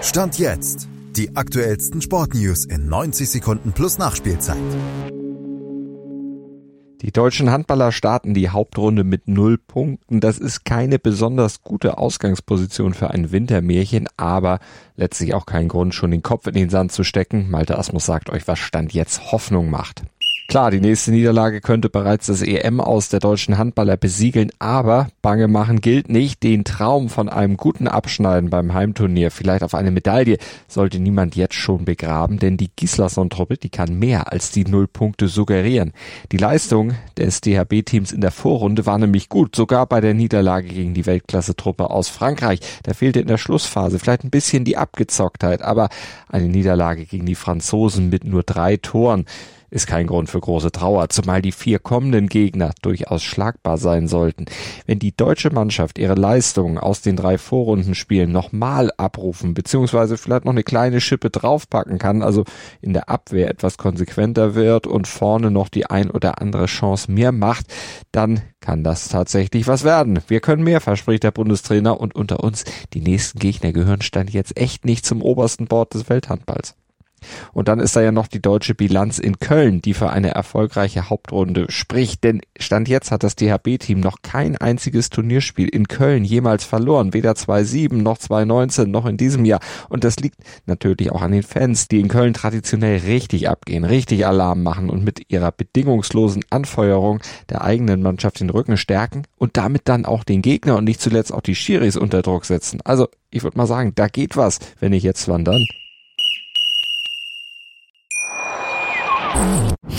Stand jetzt. Die aktuellsten Sportnews in 90 Sekunden plus Nachspielzeit. Die deutschen Handballer starten die Hauptrunde mit null Punkten. Das ist keine besonders gute Ausgangsposition für ein Wintermärchen, aber letztlich auch kein Grund, schon den Kopf in den Sand zu stecken. Malte Asmus sagt euch, was Stand jetzt Hoffnung macht. Klar, die nächste Niederlage könnte bereits das EM aus der deutschen Handballer besiegeln, aber Bange machen gilt nicht. Den Traum von einem guten Abschneiden beim Heimturnier, vielleicht auf eine Medaille, sollte niemand jetzt schon begraben, denn die Gislason-Truppe, die kann mehr als die Nullpunkte suggerieren. Die Leistung des DHB-Teams in der Vorrunde war nämlich gut, sogar bei der Niederlage gegen die Weltklasse-Truppe aus Frankreich. Da fehlte in der Schlussphase vielleicht ein bisschen die Abgezocktheit, aber eine Niederlage gegen die Franzosen mit nur drei Toren ist kein Grund für große Trauer, zumal die vier kommenden Gegner durchaus schlagbar sein sollten. Wenn die deutsche Mannschaft ihre Leistungen aus den drei Vorrundenspielen nochmal abrufen, beziehungsweise vielleicht noch eine kleine Schippe draufpacken kann, also in der Abwehr etwas konsequenter wird und vorne noch die ein oder andere Chance mehr macht, dann kann das tatsächlich was werden. Wir können mehr, verspricht der Bundestrainer und unter uns, die nächsten Gegner gehören stand jetzt echt nicht zum obersten Bord des Welthandballs. Und dann ist da ja noch die deutsche Bilanz in Köln, die für eine erfolgreiche Hauptrunde spricht. Denn Stand jetzt hat das DHB-Team noch kein einziges Turnierspiel in Köln jemals verloren. Weder 2007 noch 2019 noch in diesem Jahr. Und das liegt natürlich auch an den Fans, die in Köln traditionell richtig abgehen, richtig Alarm machen und mit ihrer bedingungslosen Anfeuerung der eigenen Mannschaft den Rücken stärken und damit dann auch den Gegner und nicht zuletzt auch die Schiris unter Druck setzen. Also ich würde mal sagen, da geht was, wenn ich jetzt wandern.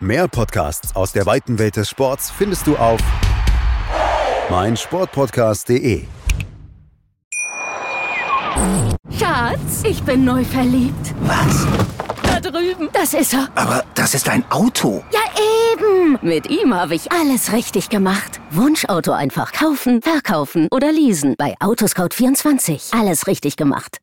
Mehr Podcasts aus der weiten Welt des Sports findest du auf meinsportpodcast.de. Schatz, ich bin neu verliebt. Was? Da drüben. Das ist er. Aber das ist ein Auto. Ja, eben. Mit ihm habe ich alles richtig gemacht. Wunschauto einfach kaufen, verkaufen oder leasen. Bei Autoscout24. Alles richtig gemacht.